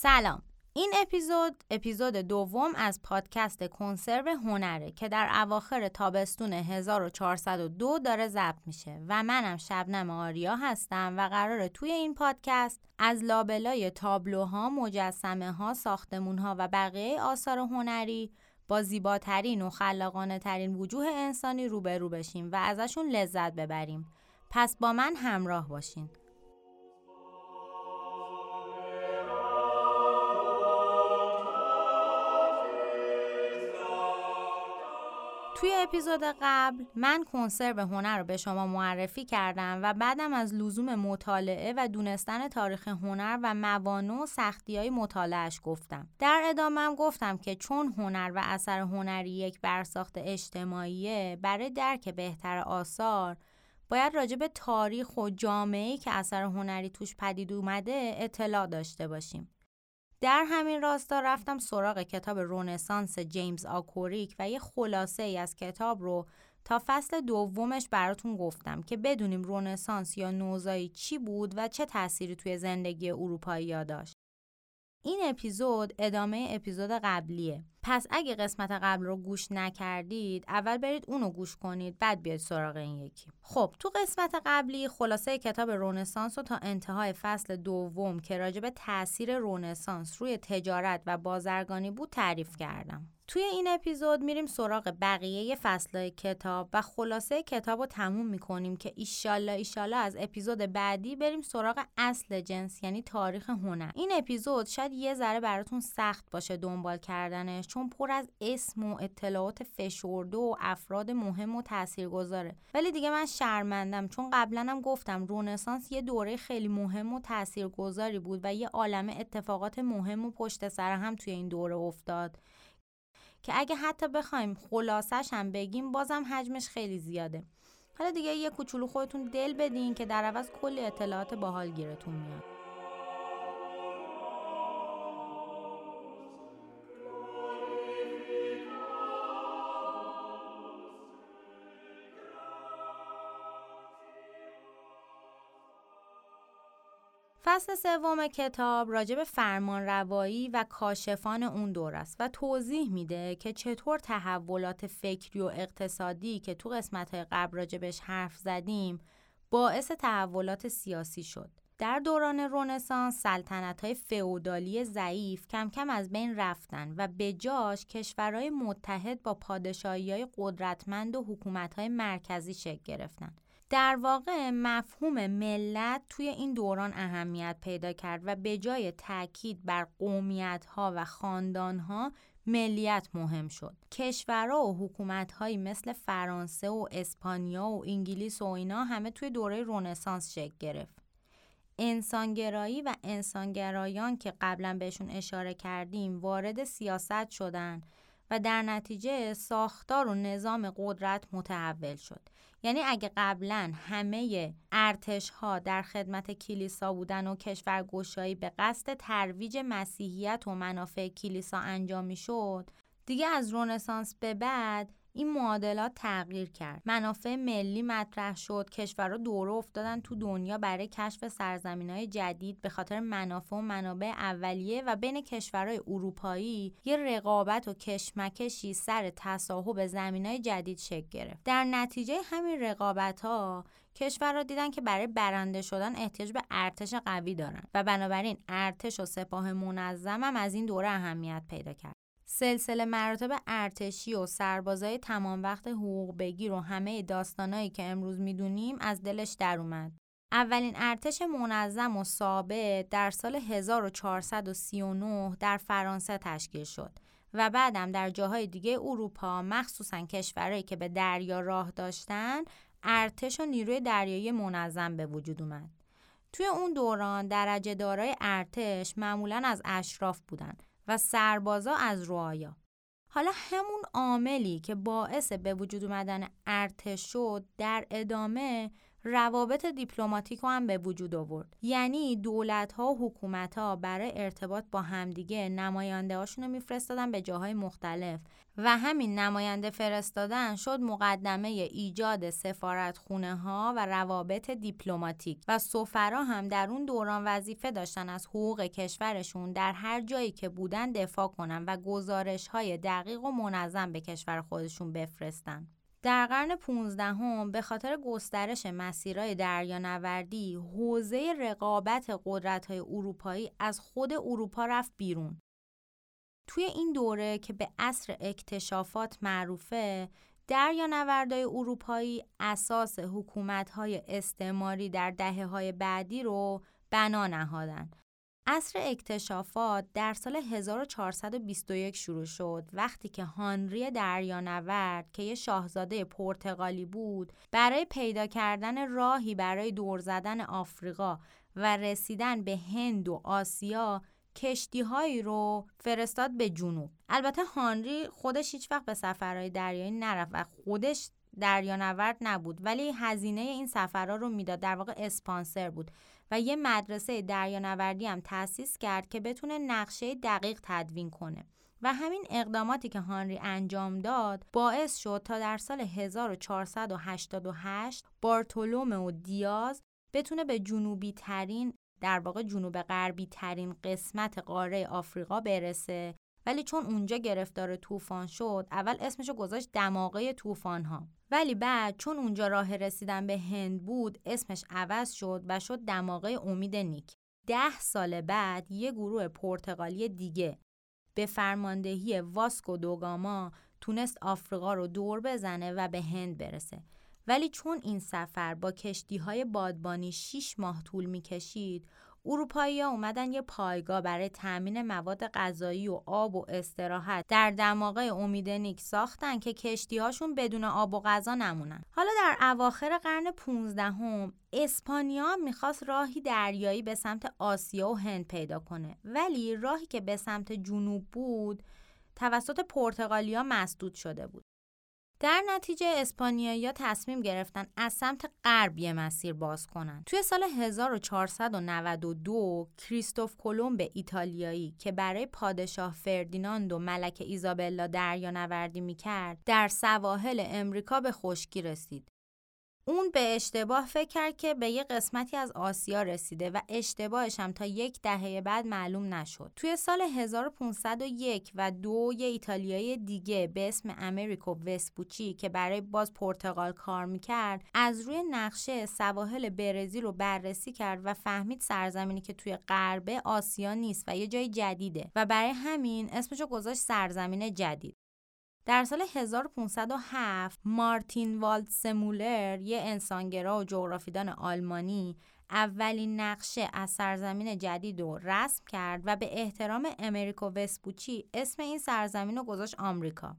سلام این اپیزود اپیزود دوم از پادکست کنسرو هنره که در اواخر تابستون 1402 داره ضبط میشه و منم شبنم آریا هستم و قراره توی این پادکست از لابلای تابلوها، مجسمه ها، ساختمون ها و بقیه آثار هنری با زیباترین و خلاقانه ترین وجوه انسانی روبرو بشیم و ازشون لذت ببریم. پس با من همراه باشین. توی اپیزود قبل من کنسرو هنر رو به شما معرفی کردم و بعدم از لزوم مطالعه و دونستن تاریخ هنر و موانع و سختی های مطالعهش گفتم. در ادامهم گفتم که چون هنر و اثر هنری یک برساخت اجتماعیه برای درک بهتر آثار باید راجع به تاریخ و جامعه‌ای که اثر هنری توش پدید اومده اطلاع داشته باشیم. در همین راستا رفتم سراغ کتاب رونسانس جیمز آکوریک و یه خلاصه ای از کتاب رو تا فصل دومش براتون گفتم که بدونیم رونسانس یا نوزایی چی بود و چه تأثیری توی زندگی اروپایی داشت. این اپیزود ادامه اپیزود قبلیه پس اگه قسمت قبل رو گوش نکردید اول برید اونو گوش کنید بعد بیاید سراغ این یکی. خب تو قسمت قبلی خلاصه کتاب رونسانس رو تا انتهای فصل دوم که راجع به تاثیر رونسانس روی تجارت و بازرگانی بود تعریف کردم. توی این اپیزود میریم سراغ بقیه فصل کتاب و خلاصه کتاب رو تموم می‌کنیم که ایشالله ایشالله از اپیزود بعدی بریم سراغ اصل جنس یعنی تاریخ هنر. این اپیزود شاید یه ذره براتون سخت باشه دنبال کردنش چون پر از اسم و اطلاعات فشرده و افراد مهم و تاثیرگذاره. ولی دیگه من شرمندم چون قبلا هم گفتم رونسانس یه دوره خیلی مهم و تاثیرگذاری بود و یه عالم اتفاقات مهم و پشت سر هم توی این دوره افتاد. که اگه حتی بخوایم خلاصش هم بگیم بازم حجمش خیلی زیاده. حالا دیگه یه کوچولو خودتون دل بدین که در عوض کلی اطلاعات باحال گیرتون میاد. فصل سوم کتاب راجع به فرمان روایی و کاشفان اون دور است و توضیح میده که چطور تحولات فکری و اقتصادی که تو قسمت های قبل راجبش حرف زدیم باعث تحولات سیاسی شد. در دوران رونسانس سلطنت های فئودالی ضعیف کم کم از بین رفتن و به جاش کشورهای متحد با پادشاهی های قدرتمند و حکومت های مرکزی شکل گرفتن. در واقع مفهوم ملت توی این دوران اهمیت پیدا کرد و به جای تاکید بر قومیت ها و خاندان ها ملیت مهم شد. کشورها و حکومت هایی مثل فرانسه و اسپانیا و انگلیس و اینا همه توی دوره رونسانس شکل گرفت. انسانگرایی و انسانگرایان که قبلا بهشون اشاره کردیم وارد سیاست شدن و در نتیجه ساختار و نظام قدرت متحول شد یعنی اگه قبلا همه ارتش ها در خدمت کلیسا بودن و کشورگشایی به قصد ترویج مسیحیت و منافع کلیسا انجام می شد دیگه از رونسانس به بعد این معادلات تغییر کرد. منافع ملی مطرح شد کشورها دوره افتادن تو دنیا برای کشف سرزمین های جدید به خاطر منافع و منابع اولیه و بین کشورهای اروپایی یه رقابت و کشمکشی سر تصاحب زمین های جدید شکل گرفت. در نتیجه همین رقابت ها کشورها دیدن که برای برنده شدن احتیاج به ارتش قوی دارن و بنابراین ارتش و سپاه منظم هم از این دوره اهمیت پیدا کرد. سلسله مراتب ارتشی و سربازای تمام وقت حقوق بگیر و همه داستانایی که امروز می‌دونیم از دلش در اومد. اولین ارتش منظم و ثابت در سال 1439 در فرانسه تشکیل شد و بعدم در جاهای دیگه اروپا مخصوصا کشورهایی که به دریا راه داشتن ارتش و نیروی دریایی منظم به وجود اومد. توی اون دوران درجه دارای ارتش معمولا از اشراف بودند و سربازا از رعایا. حالا همون عاملی که باعث به وجود اومدن ارتش شد در ادامه روابط دیپلماتیک هم به وجود آورد یعنی دولت ها و حکومت ها برای ارتباط با همدیگه نماینده هاشون رو میفرستادن به جاهای مختلف و همین نماینده فرستادن شد مقدمه ایجاد سفارت خونه ها و روابط دیپلماتیک و سفرا هم در اون دوران وظیفه داشتن از حقوق کشورشون در هر جایی که بودن دفاع کنن و گزارش های دقیق و منظم به کشور خودشون بفرستن. در قرن 15 هم به خاطر گسترش مسیرهای دریانوردی حوزه رقابت قدرت‌های اروپایی از خود اروپا رفت بیرون. توی این دوره که به عصر اکتشافات معروفه دریانوردهای اروپایی اساس حکومت‌های استعماری در دهه های بعدی رو بنا نهادن عصر اکتشافات در سال 1421 شروع شد. وقتی که هانری دریانورد که یه شاهزاده پرتغالی بود برای پیدا کردن راهی برای دور زدن آفریقا و رسیدن به هند و آسیا کشتی هایی رو فرستاد به جنوب. البته هانری خودش هیچ وقت به سفرهای دریایی نرفت و خودش دریانورد نبود ولی هزینه این سفرها رو می‌داد. در واقع اسپانسر بود. و یه مدرسه دریانوردی هم تأسیس کرد که بتونه نقشه دقیق تدوین کنه و همین اقداماتی که هانری انجام داد باعث شد تا در سال 1488 بارتولومه و دیاز بتونه به جنوبی ترین در واقع جنوب غربی ترین قسمت قاره آفریقا برسه ولی چون اونجا گرفتار طوفان شد اول اسمشو گذاشت دماغه طوفان ها ولی بعد چون اونجا راه رسیدن به هند بود اسمش عوض شد و شد دماغه امید نیک. ده سال بعد یه گروه پرتغالی دیگه به فرماندهی واسکو دوگاما تونست آفریقا رو دور بزنه و به هند برسه. ولی چون این سفر با کشتی های بادبانی 6 ماه طول می‌کشید اروپایی ها اومدن یه پایگاه برای تامین مواد غذایی و آب و استراحت در دماغه امید نیک ساختن که کشتی هاشون بدون آب و غذا نمونن. حالا در اواخر قرن 15 هم اسپانیا می‌خواست راهی دریایی به سمت آسیا و هند پیدا کنه. ولی راهی که به سمت جنوب بود توسط پرتغالیا مسدود شده بود. در نتیجه اسپانیایی تصمیم گرفتن از سمت غربی مسیر باز کنند. توی سال 1492 کریستوف کلمب ایتالیایی که برای پادشاه فردیناند و ملکه ایزابلا دریانوردی می‌کرد در سواحل امریکا به خشکی رسید. اون به اشتباه فکر کرد که به یه قسمتی از آسیا رسیده و اشتباهش هم تا یک دهه بعد معلوم نشد. توی سال 1501 و دو یه ایتالیایی دیگه به اسم امریکو وسپوچی که برای باز پرتغال کار می‌کرد از روی نقشه سواحل برزیل رو بررسی کرد و فهمید سرزمینی که توی غرب آسیا نیست و یه جای جدیده و برای همین اسمشو گذاشت سرزمین جدید. در سال 1507 مارتین والد سمولر یه انسانگرا و جغرافیدان آلمانی اولین نقشه از سرزمین جدید رو رسم کرد و به احترام امریکو وسپوچی اسم این سرزمین رو گذاشت آمریکا.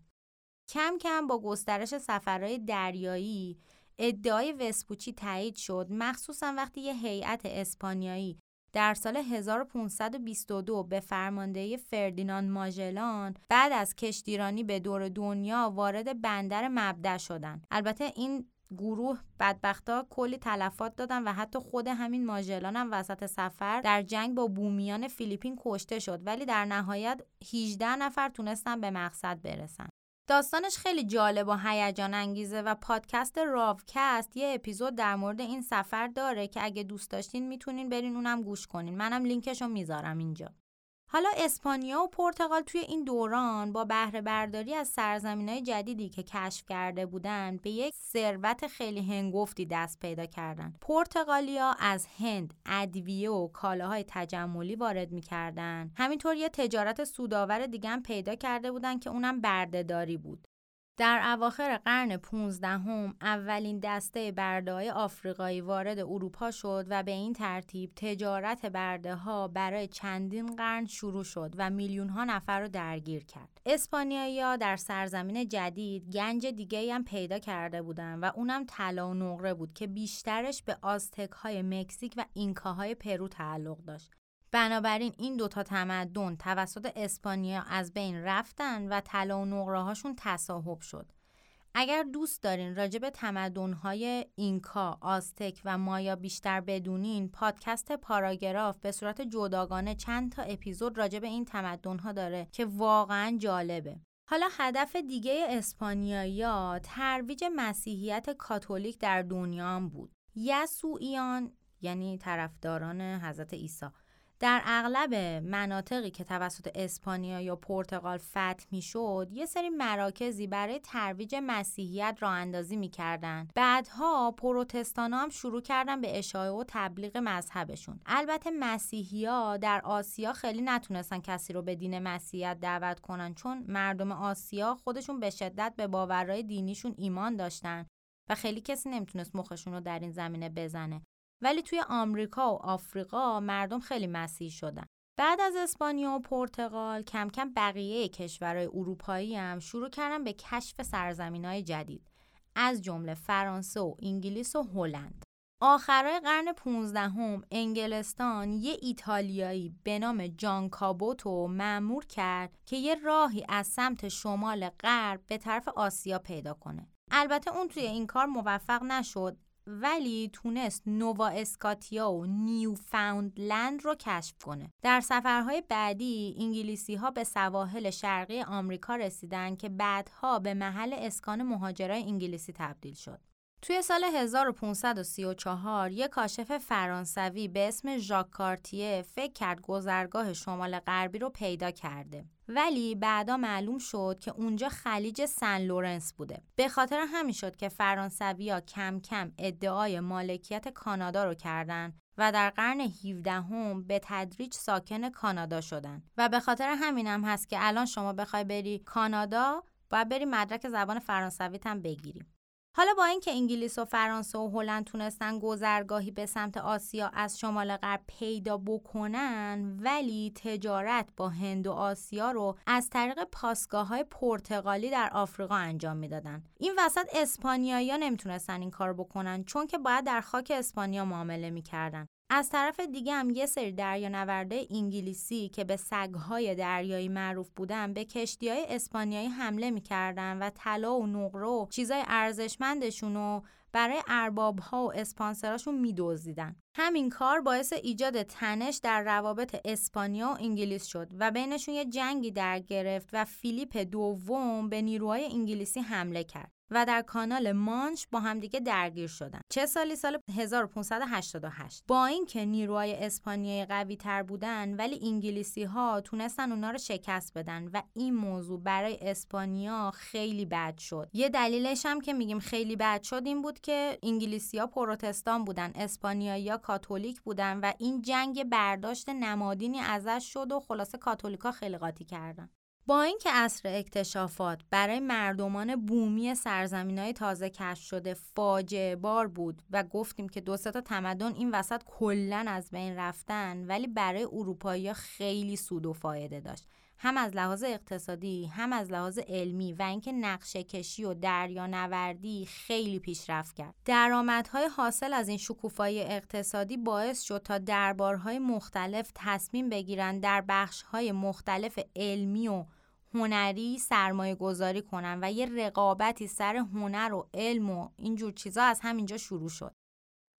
کم کم با گسترش سفرهای دریایی ادعای وسپوچی تایید شد مخصوصا وقتی یه هیئت اسپانیایی در سال 1522 به فرماندهی فردیناند ماژلان بعد از کشتیرانی به دور دنیا وارد بندر مبدع شدند. البته این گروه بدبختا کلی تلفات دادن و حتی خود همین ماژلان هم وسط سفر در جنگ با بومیان فیلیپین کشته شد ولی در نهایت 18 نفر تونستن به مقصد برسن. داستانش خیلی جالب و هیجان انگیزه و پادکست راوکست یه اپیزود در مورد این سفر داره که اگه دوست داشتین می‌تونین برین اونم گوش کنین. منم لینکشو می‌ذارم اینجا. حالا اسپانیا و پرتغال توی این دوران با بهره برداری از سرزمین جدیدی که کشف کرده بودند به یک ثروت خیلی هنگفتی دست پیدا کردند. پرتغالیا از هند ادویه و کالاهای تجملی وارد می‌کردند. همینطور یه تجارت سودآور دیگه هم پیدا کرده بودند که اونم بردهداری بود. در اواخر قرن 15 هم اولین دسته برده آفریقایی وارد اروپا شد و به این ترتیب تجارت برده ها برای چندین قرن شروع شد و میلیون ها نفر رو درگیر کرد. اسپانیایی ها در سرزمین جدید گنج دیگه هم پیدا کرده بودن و اونم طلا و نقره بود که بیشترش به آزتک های مکزیک و اینکاهای پرو تعلق داشت. بنابراین این دوتا تمدن توسط اسپانیا از بین رفتن و طلا و نقره هاشون تصاحب شد. اگر دوست دارین راجع به تمدن‌های اینکا، آزتک و مایا بیشتر بدونین، پادکست پاراگراف به صورت جداگانه چند تا اپیزود راجع به این تمدن‌ها داره که واقعا جالبه. حالا هدف دیگه اسپانیایی ترویج مسیحیت کاتولیک در دنیا بود. یسوعیان یعنی طرفداران حضرت عیسی در اغلب مناطقی که توسط اسپانیا یا پرتغال فتح می‌شد یه سری مراکزی برای ترویج مسیحیت را اندازی می‌کردن بعدها پروتستان هم شروع کردن به اشاعه و تبلیغ مذهبشون. البته مسیحی ها در آسیا خیلی نتونستن کسی رو به دین مسیحیت دعوت کنن چون مردم آسیا خودشون به شدت به باورهای دینیشون ایمان داشتن و خیلی کسی نمی‌تونست مخشون رو در این زمینه بزنه. ولی توی آمریکا و آفریقا مردم خیلی مسیحی شدن. بعد از اسپانیا و پرتغال کم کم بقیه کشورهای اروپایی هم شروع کردن به کشف سرزمین های جدید از جمله فرانسه و انگلیس و هلند. آخرای قرن 15 هم انگلستان یه ایتالیایی به نام جان کابوتو معمور کرد که یه راهی از سمت شمال غرب به طرف آسیا پیدا کنه. البته اون توی این کار موفق نشد ولی تونست نووا اسکاتیا و نیوفاندلند رو کشف کنه. در سفرهای بعدی انگلیسی ها به سواحل شرقی آمریکا رسیدن که بعدها به محل اسکان مهاجرای انگلیسی تبدیل شد. توی سال 1534 یک کاشف فرانسوی به اسم ژاک کارتیه فکر کرد گذرگاه شمال غربی رو پیدا کرده. ولی بعدا معلوم شد که اونجا خلیج سن لورنس بوده. به خاطر همین شد که فرانسویا کم کم ادعای مالکیت کانادا رو کردن و در قرن 17 هم به تدریج ساکن کانادا شدن و به خاطر همین هم هست که الان شما بخوای بری کانادا باید بری مدرک زبان فرانسویت هم بگیری. حالا با اینکه انگلیس و فرانسه و هلند تونستن گذرگاهی به سمت آسیا از شمال غرب پیدا بکنن ولی تجارت با هند و آسیا رو از طریق پاسگاه های پرتغالی در آفریقا انجام می‌دادن. این وسط اسپانیایی ها نمی‌تونستن این کار بکنن چون که باید در خاک اسپانیا معامله می‌کردن. از طرف دیگه هم یه سری دریانورده انگلیسی که به سگهای دریایی معروف بودن به کشتی های اسپانیایی حمله می‌کردن و طلا و نقره و چیزای ارزشمندشون رو برای ارباب ها و اسپانسراشون میدزدیدن. همین کار باعث ایجاد تنش در روابط اسپانیا و انگلیس شد و بینشون یه جنگی در گرفت و فیلیپ دوم به نیروهای انگلیسی حمله کرد. و در کانال مانش با همدیگه درگیر شدن. چه سالی؟ سال 1588 با اینکه نیروهای اسپانیایی قوی تر بودن ولی انگلیسی ها تونستن اونا رو شکست بدن و این موضوع برای اسپانیا خیلی بد شد. یه دلیلش هم که میگیم خیلی بد شد این بود که انگلیسی ها پروتستان بودن اسپانیایی ها کاتولیک بودن و این جنگ برداشت نمادینی ازش شد و خلاصه کاتولیکا خیلی قاطی کردن. با اینکه عصر اکتشافات برای مردمان بومی سرزمین های تازه کشف شده فاجعه بار بود و گفتیم که دو تا تمدن این وسط کلا از بین رفتن ولی برای اروپایی خیلی سود و فایده داشت. هم از لحاظ اقتصادی هم از لحاظ علمی و اینکه نقشه کشی و دریانوردی خیلی پیشرفت کرد. درآمدهای حاصل از این شکوفایی اقتصادی باعث شد تا دربارهای مختلف تصمیم بگیرند در بخشهای مختلف علمی و هنری سرمایه گذاری کنن و یه رقابتی سر هنر و علم و اینجور چیزا از همینجا شروع شد.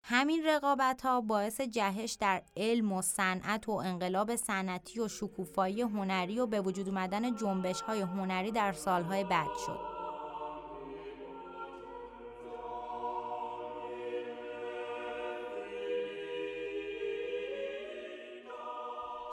همین رقابت ها باعث جهش در علم و صنعت و انقلاب صنعتی و شکوفایی هنری و به وجود اومدن جنبش های هنری در سالهای بعد شد.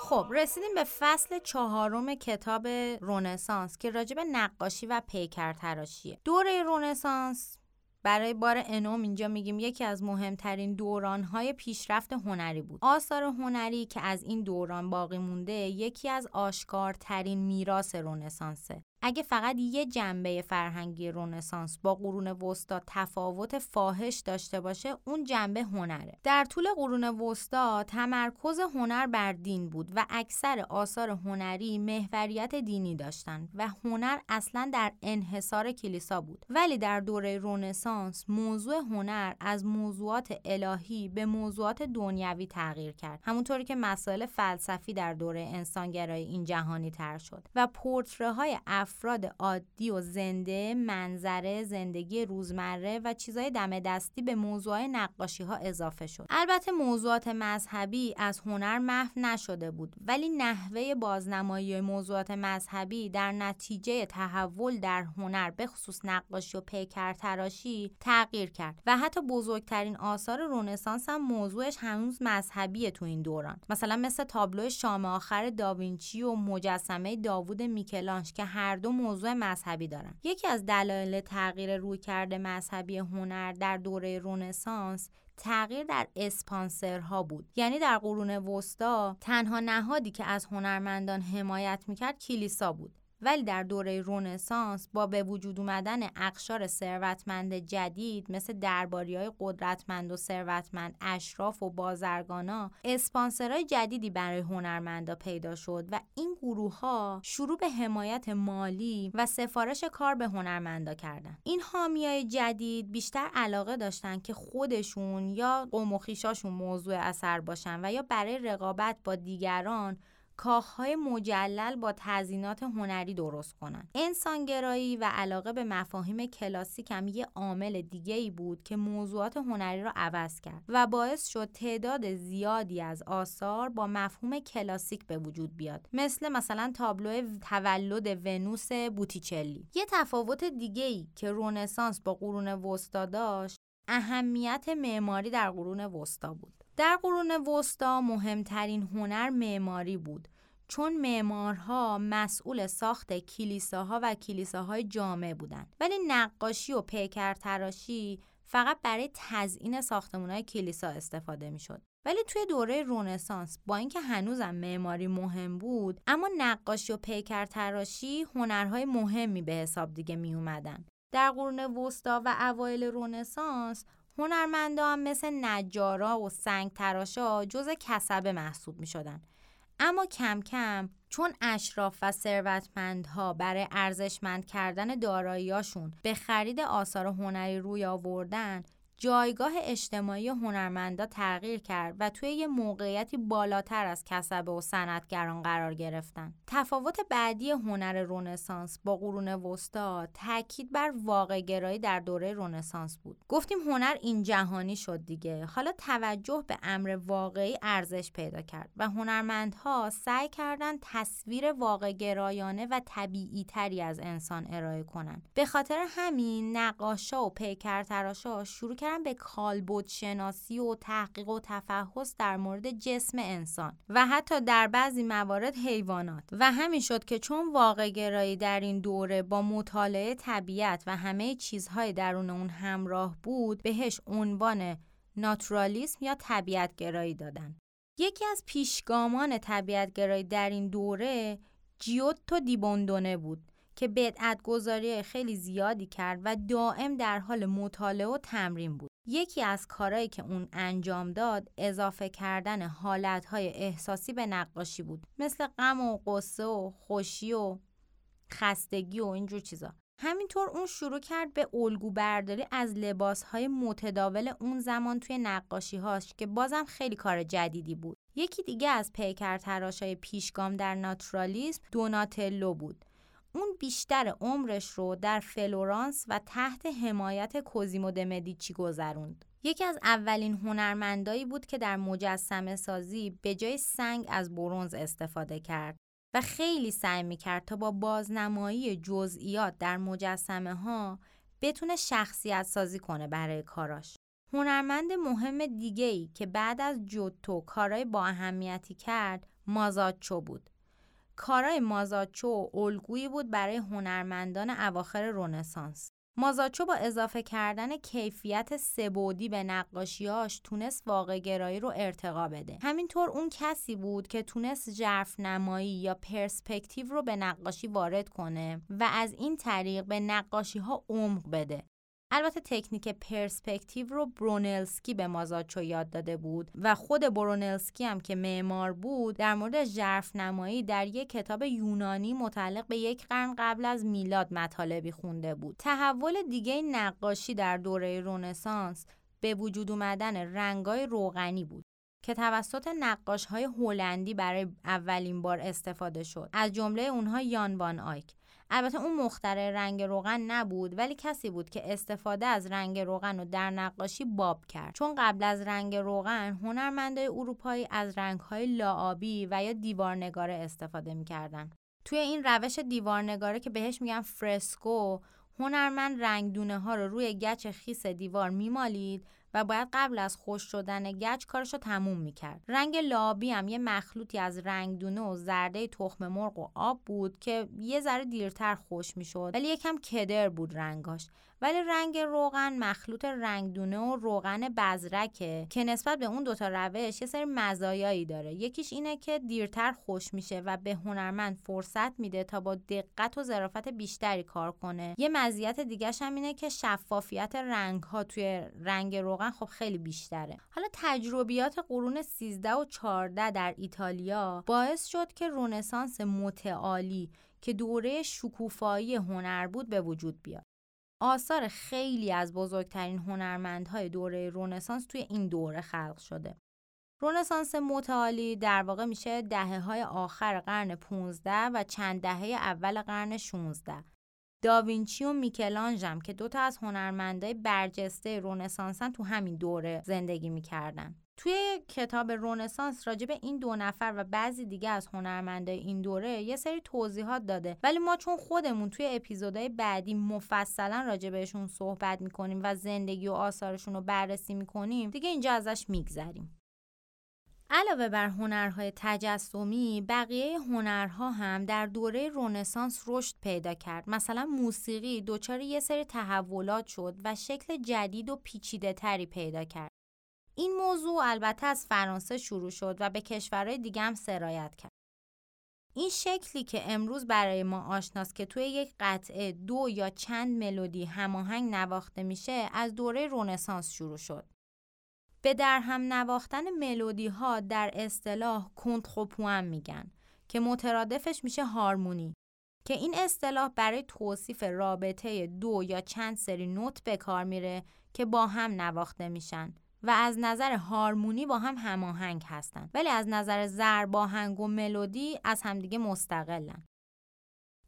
خب رسیدیم به فصل چهارم کتاب رونسانس که راجع به نقاشی و پیکر تراشیه دوره رونسانس برای بار انوم اینجا میگیم یکی از مهمترین دورانهای پیشرفت هنری بود. آثار هنری که از این دوران باقی مونده یکی از آشکارترین میراث رونسانسه اگه فقط یه جنبه فرهنگی رونسانس با قرون وسطا تفاوت فاحش داشته باشه اون جنبه هنره. در طول قرون وسطا تمرکز هنر بر دین بود و اکثر آثار هنری محوریت دینی داشتند و هنر اصلا در انحصار کلیسا بود. ولی در دوره رونسانس موضوع هنر از موضوعات الهی به موضوعات دنیوی تغییر کرد. همونطوری که مسائل فلسفی در دوره انسانگرایی این جهانی تر شد و پورتره های افراد عادی و زنده منظره زندگی روزمره و چیزای دم دستی به موضوع نقاشی ها اضافه شد. البته موضوعات مذهبی از هنر محو نشده بود ولی نحوه بازنمایی موضوعات مذهبی در نتیجه تحول در هنر به خصوص نقاشی و پیکر تراشی تغییر کرد و حتی بزرگترین آثار رونسانس هم موضوعش هنوز مذهبی تو این دوران. مثلا مثل تابلو شام آخر داوینچی و مجسمه داوود میکلانش که هر دو موضوع مذهبی دارن یکی از دلایل تغییر رویکرد مذهبی هنر در دوره رونسانس تغییر در اسپانسرها بود. یعنی در قرون وسطا تنها نهادی که از هنرمندان حمایت می‌کرد کلیسا بود. ولی در دوره رونسانس با به وجود اومدن اقشار ثروتمند جدید مثل درباری های قدرتمند و ثروتمند اشراف و بازرگانا اسپانسرهای جدیدی برای هنرمندا پیدا شد و این گروه ها شروع به حمایت مالی و سفارش کار به هنرمندا کردن. این های جدید بیشتر علاقه داشتن که خودشون یا قوم و موضوع اثر باشن و یا برای رقابت با دیگران کاخهای مجلل با تزینات هنری درست کنند. انسانگرایی و علاقه به مفاهیم کلاسیک هم یه عامل دیگه ای بود که موضوعات هنری را عوض کرد و باعث شد تعداد زیادی از آثار با مفهوم کلاسیک به وجود بیاد مثل مثلا تابلو تولد ونوس بوتیچلی یه تفاوت دیگه ای که رونسانس با قرون وسطا داشت اهمیت معماری در قرون وسطا بود. در قرون وسطا مهمترین هنر معماری بود چون معمارها مسئول ساخت کلیساها و کلیساهای جامع بودند. ولی نقاشی و پیکر تراشی فقط برای تزیین ساختمانهای کلیسا استفاده می‌شد. ولی توی دوره رونسانس با اینکه هنوزم معماری مهم بود اما نقاشی و پیکر تراشی هنرهای مهمی به حساب دیگه می اومدن. در قرون وسطا و اوایل رونسانس هنرمندان مثل نجارا و سنگ تراشا جز کسبه محسوب می شدن. اما کم کم چون اشراف و ثروتمندها برای ارزشمند کردن داراییاشون به خرید آثار هنری روی آوردن جایگاه اجتماعی هنرمندا تغییر کرد و توی یه موقعیتی بالاتر از کسبه و صنعتگران قرار گرفتن. تفاوت بعدی هنر رونسانس با قرون وسطا تاکید بر واقع گرایی در دوره رونسانس بود. گفتیم هنر این جهانی شد دیگه. حالا توجه به امر واقعی ارزش پیدا کرد و هنرمندها سعی کردند تصویر واقع گرایانه و طبیعی تری از انسان ارائه کنند. به خاطر همین نقاشا و پیکرتراشا شروع کردن به کالبد شناسی و تحقیق و تفحص در مورد جسم انسان و حتی در بعضی موارد حیوانات. و همین شد که چون واقع گرایی در این دوره با مطالعه طبیعت و همه چیزهای درون اون همراه بود بهش عنوان ناتورالیسم یا طبیعت گرایی دادن. یکی از پیشگامان طبیعت گرایی در این دوره جیوتو دیبوندونه بود. که بدعت گذاری خیلی زیادی کرد و دائم در حال مطالعه و تمرین بود. یکی از کارهایی که اون انجام داد اضافه کردن حالتهای احساسی به نقاشی بود مثل غم و قصه و خوشی و خستگی و اینجور چیزا. همینطور اون شروع کرد به الگو برداری از لباسهای متداول اون زمان توی نقاشی هاش که بازم خیلی کار جدیدی بود. یکی دیگه از پیکر تراشای پیشگام در ناتورالیسم دوناتلو بود. اون بیشتر عمرش رو در فلورانس و تحت حمایت کوزیمو دمدیچی گذروند. یکی از اولین هنرمندایی بود که در مجسمه سازی به جای سنگ از برونز استفاده کرد و خیلی سعی می‌کرد تا با بازنمایی جزئیات در مجسمه ها بتونه شخصیت سازی کنه برای کاراش. هنرمند مهم دیگه ای که بعد از جوتو کارای با اهمیتی کرد مازاچو بود. کارای مازاچو الگویی بود برای هنرمندان اواخر رونسانس. مازاچو با اضافه کردن کیفیت سبودی به نقاشیاش تونست واقع گرایی رو ارتقا بده. همینطور اون کسی بود که تونست جرف نمایی یا پرسپکتیو رو به نقاشی وارد کنه و از این طریق به نقاشی ها عمق بده. البته تکنیک پرسپکتیو رو برونلسکی به مازاچو یاد داده بود و خود برونلسکی هم که معمار بود در مورد ژرف نمایی در یک کتاب یونانی متعلق به یک قرن قبل از میلاد مطالبی خونده بود. تحول دیگه نقاشی در دوره رونسانس به وجود اومدن رنگای روغنی بود که توسط نقاش های هلندی برای اولین بار استفاده شد. از جمله اونها یان وان آیک. البته اون مختره رنگ روغن نبود ولی کسی بود که استفاده از رنگ روغن رو در نقاشی باب کرد. چون قبل از رنگ روغن هنرمندای اروپایی از رنگهای لاآبی و یا دیوارنگاره استفاده می‌کردن. توی این روش دیوارنگاره که بهش میگن فرسکو هنرمند رنگدونه ها رو روی گچ خیس دیوار میمالید و باید قبل از خوش شدن گچ کارش رو تموم می‌کرد. رنگ لابی هم یه مخلوطی از رنگدونه و زرده تخم مرغ و آب بود که یه ذره دیرتر خوش می‌شد ولی یکم کدر بود رنگاش. ولی رنگ روغن مخلوط رنگدونه و روغن بزرکه که نسبت به اون دوتا روش یه سری مزایایی داره. یکیش اینه که دیرتر خوش میشه و به هنرمند فرصت میده تا با دقت و ظرافت بیشتری کار کنه. یه مزیت دیگه هم اینه که شفافیت رنگ ها توی رنگ روغن خب خیلی بیشتره. حالا تجربیات قرون 13 و 14 در ایتالیا باعث شد که رونسانس متعالی که دوره شکوفایی هنر بود به وجود بیاد. آثار خیلی از بزرگترین هنرمندهای دوره رونسانس توی این دوره خلق شده. رونسانس متعالی در واقع میشه دهه های آخر قرن 15 و چند دهه اول قرن 16. داوینچی و میکلانژ هم که دوتا از هنرمندای برجسته رونسانسن تو همین دوره زندگی می‌کردن. توی کتاب رونسانس راجع به این دو نفر و بعضی دیگه از هنرمندای این دوره یه سری توضیحات داده. ولی ما چون خودمون توی اپیزودهای بعدی مفصلا راجع بهشون صحبت می‌کنیم و زندگی و آثارشون رو بررسی می‌کنیم دیگه اینجا ازش میگذریم. علاوه بر هنرهای تجسمی بقیه هنرها هم در دوره رونسانس رشد پیدا کرد. مثلا موسیقی دچار یه سری تحولات شد و شکل جدید و پیچیده تری پیدا کرد. این موضوع البته از فرانسه شروع شد و به کشورهای دیگه هم سرایت کرد. این شکلی که امروز برای ما آشناست که توی یک قطعه دو یا چند ملودی هماهنگ نواخته میشه از دوره رونسانس شروع شد. به در هم نواختن ملودی ها در اصطلاح کنتخوپوان میگن که مترادفش میشه هارمونی که این اصطلاح برای توصیف رابطه دو یا چند سری نوت به کار میره که با هم نواخته میشن و از نظر هارمونی با هم هماهنگ هستند ولی از نظر زرباهنگ و ملودی از همدیگه مستقلن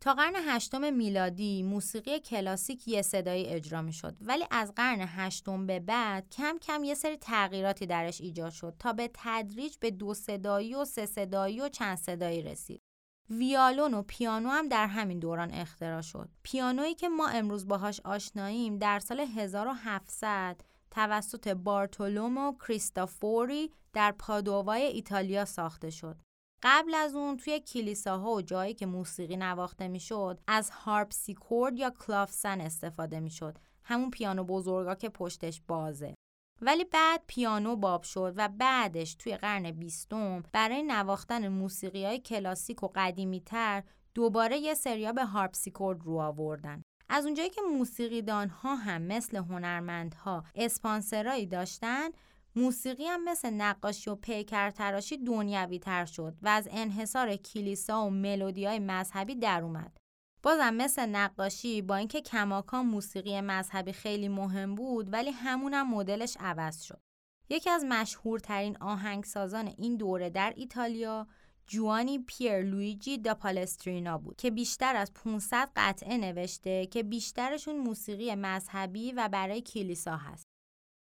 تا قرن هشتم میلادی موسیقی کلاسیک یه صدایی اجرا می شد ولی از قرن هشتم به بعد کم کم یه سری تغییراتی درش ایجاد شد تا به تدریج به دو صدایی و سه صدایی و چند صدایی رسید. ویالون و پیانو هم در همین دوران اختراع شد. پیانویی که ما امروز باهاش آشناییم در سال 1700 توسط بارتولومو کریستافوری در پادووای ایتالیا ساخته شد. قبل از اون توی کلیساها و جایی که موسیقی نواخته می‌شد از هارپسیکورد یا کلافسن استفاده می‌شد. همون پیانو بزرگا که پشتش بازه. ولی بعد پیانو باب شد و بعدش توی قرن بیستم برای نواختن موسیقی های کلاسیک و قدیمی تر دوباره یه سریا به هارپسیکورد رو آوردن. از اونجایی که موسیقیدان ها هم مثل هنرمندها اسپانسرایی داشتن موسیقی هم مثل نقاشی و پیکر تراشی دنیوی تر شد و از انحصار کلیسا و ملودی های مذهبی در اومد. بازم مثل نقاشی با اینکه کماکان موسیقی مذهبی خیلی مهم بود ولی همونم مدلش عوض شد. یکی از مشهورترین آهنگسازان این دوره در ایتالیا جوانی پیر لویجی دا پالسترینا بود که بیشتر از 500 قطعه نوشته که بیشترشون موسیقی مذهبی و برای کلیسا هست.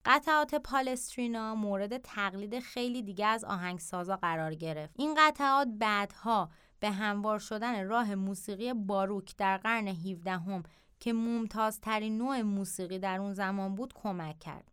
قطعات پالسترینا مورد تقلید خیلی دیگه از آهنگسازا قرار گرفت. این قطعات بعدها به هموار شدن راه موسیقی باروک در قرن 17 هم که ممتازترین نوع موسیقی در اون زمان بود کمک کرد.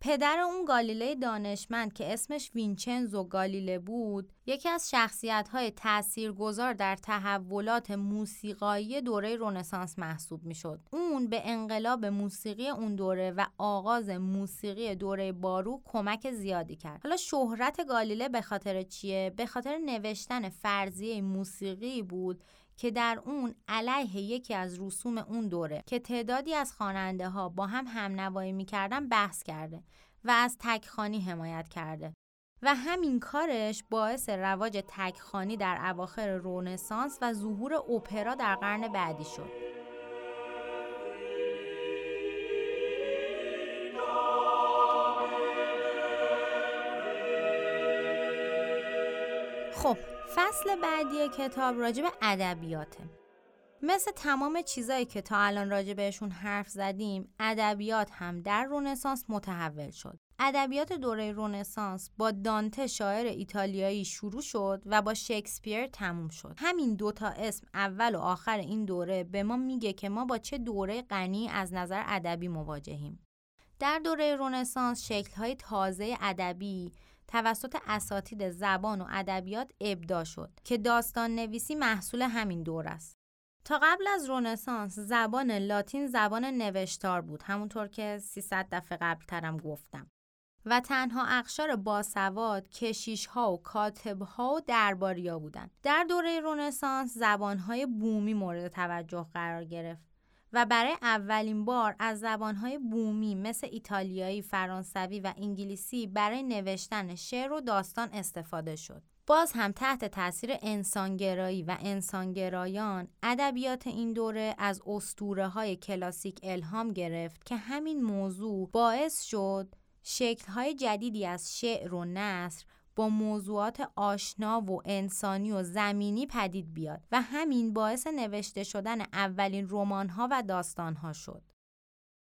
پدر اون گالیله دانشمند که اسمش وینچنزو گالیله بود یکی از شخصیت های تأثیر گذار در تحولات موسیقایی دوره رونسانس محسوب می شد. اون به انقلاب موسیقی اون دوره و آغاز موسیقی دوره بارو کمک زیادی کرد. حالا شهرت گالیله به خاطر چیه؟ به خاطر نوشتن فرضیه موسیقی بود که در اون علیه یکی از رسوم اون دوره که تعدادی از خواننده ها با هم هم نوایی می‌کردن بحث کرده و از تکخانی حمایت کرده و همین کارش باعث رواج تکخانی در اواخر رونسانس و ظهور اپرا در قرن بعدی شد. خب فصل بعدی کتاب راجع به ادبیاته. مثل تمام چیزایی که تا الان راجع بهشون حرف زدیم ادبیات هم در رونسانس متحول شد. ادبیات دوره رونسانس با دانته شاعر ایتالیایی شروع شد و با شکسپیر تموم شد. همین دوتا اسم اول و آخر این دوره به ما میگه که ما با چه دوره غنی از نظر ادبی مواجهیم. در دوره رونسانس شکل‌های تازه ادبی توسط اساتید زبان و ادبیات ابدا شد که داستان نویسی محصول همین دور است. تا قبل از رونسانس زبان لاتین زبان نوشتار بود همونطور که 300 دفعه قبل ترم گفتم و تنها اقشار باسواد کشیش ها و کاتب ها و درباریا بودند. در دوره رونسانس زبان های بومی مورد توجه قرار گرفت و برای اولین بار از زبانهای بومی مثل ایتالیایی، فرانسوی و انگلیسی برای نوشتن شعر و داستان استفاده شد. باز هم تحت تاثیر انسانگرایی و انسانگرایان ادبیات این دوره از اسطوره های کلاسیک الهام گرفت که همین موضوع باعث شد شکل‌های جدیدی از شعر و نصر با موضوعات آشنا و انسانی و زمینی پدید بیاد و همین باعث نوشته شدن اولین رمان‌ها و داستان‌ها شد.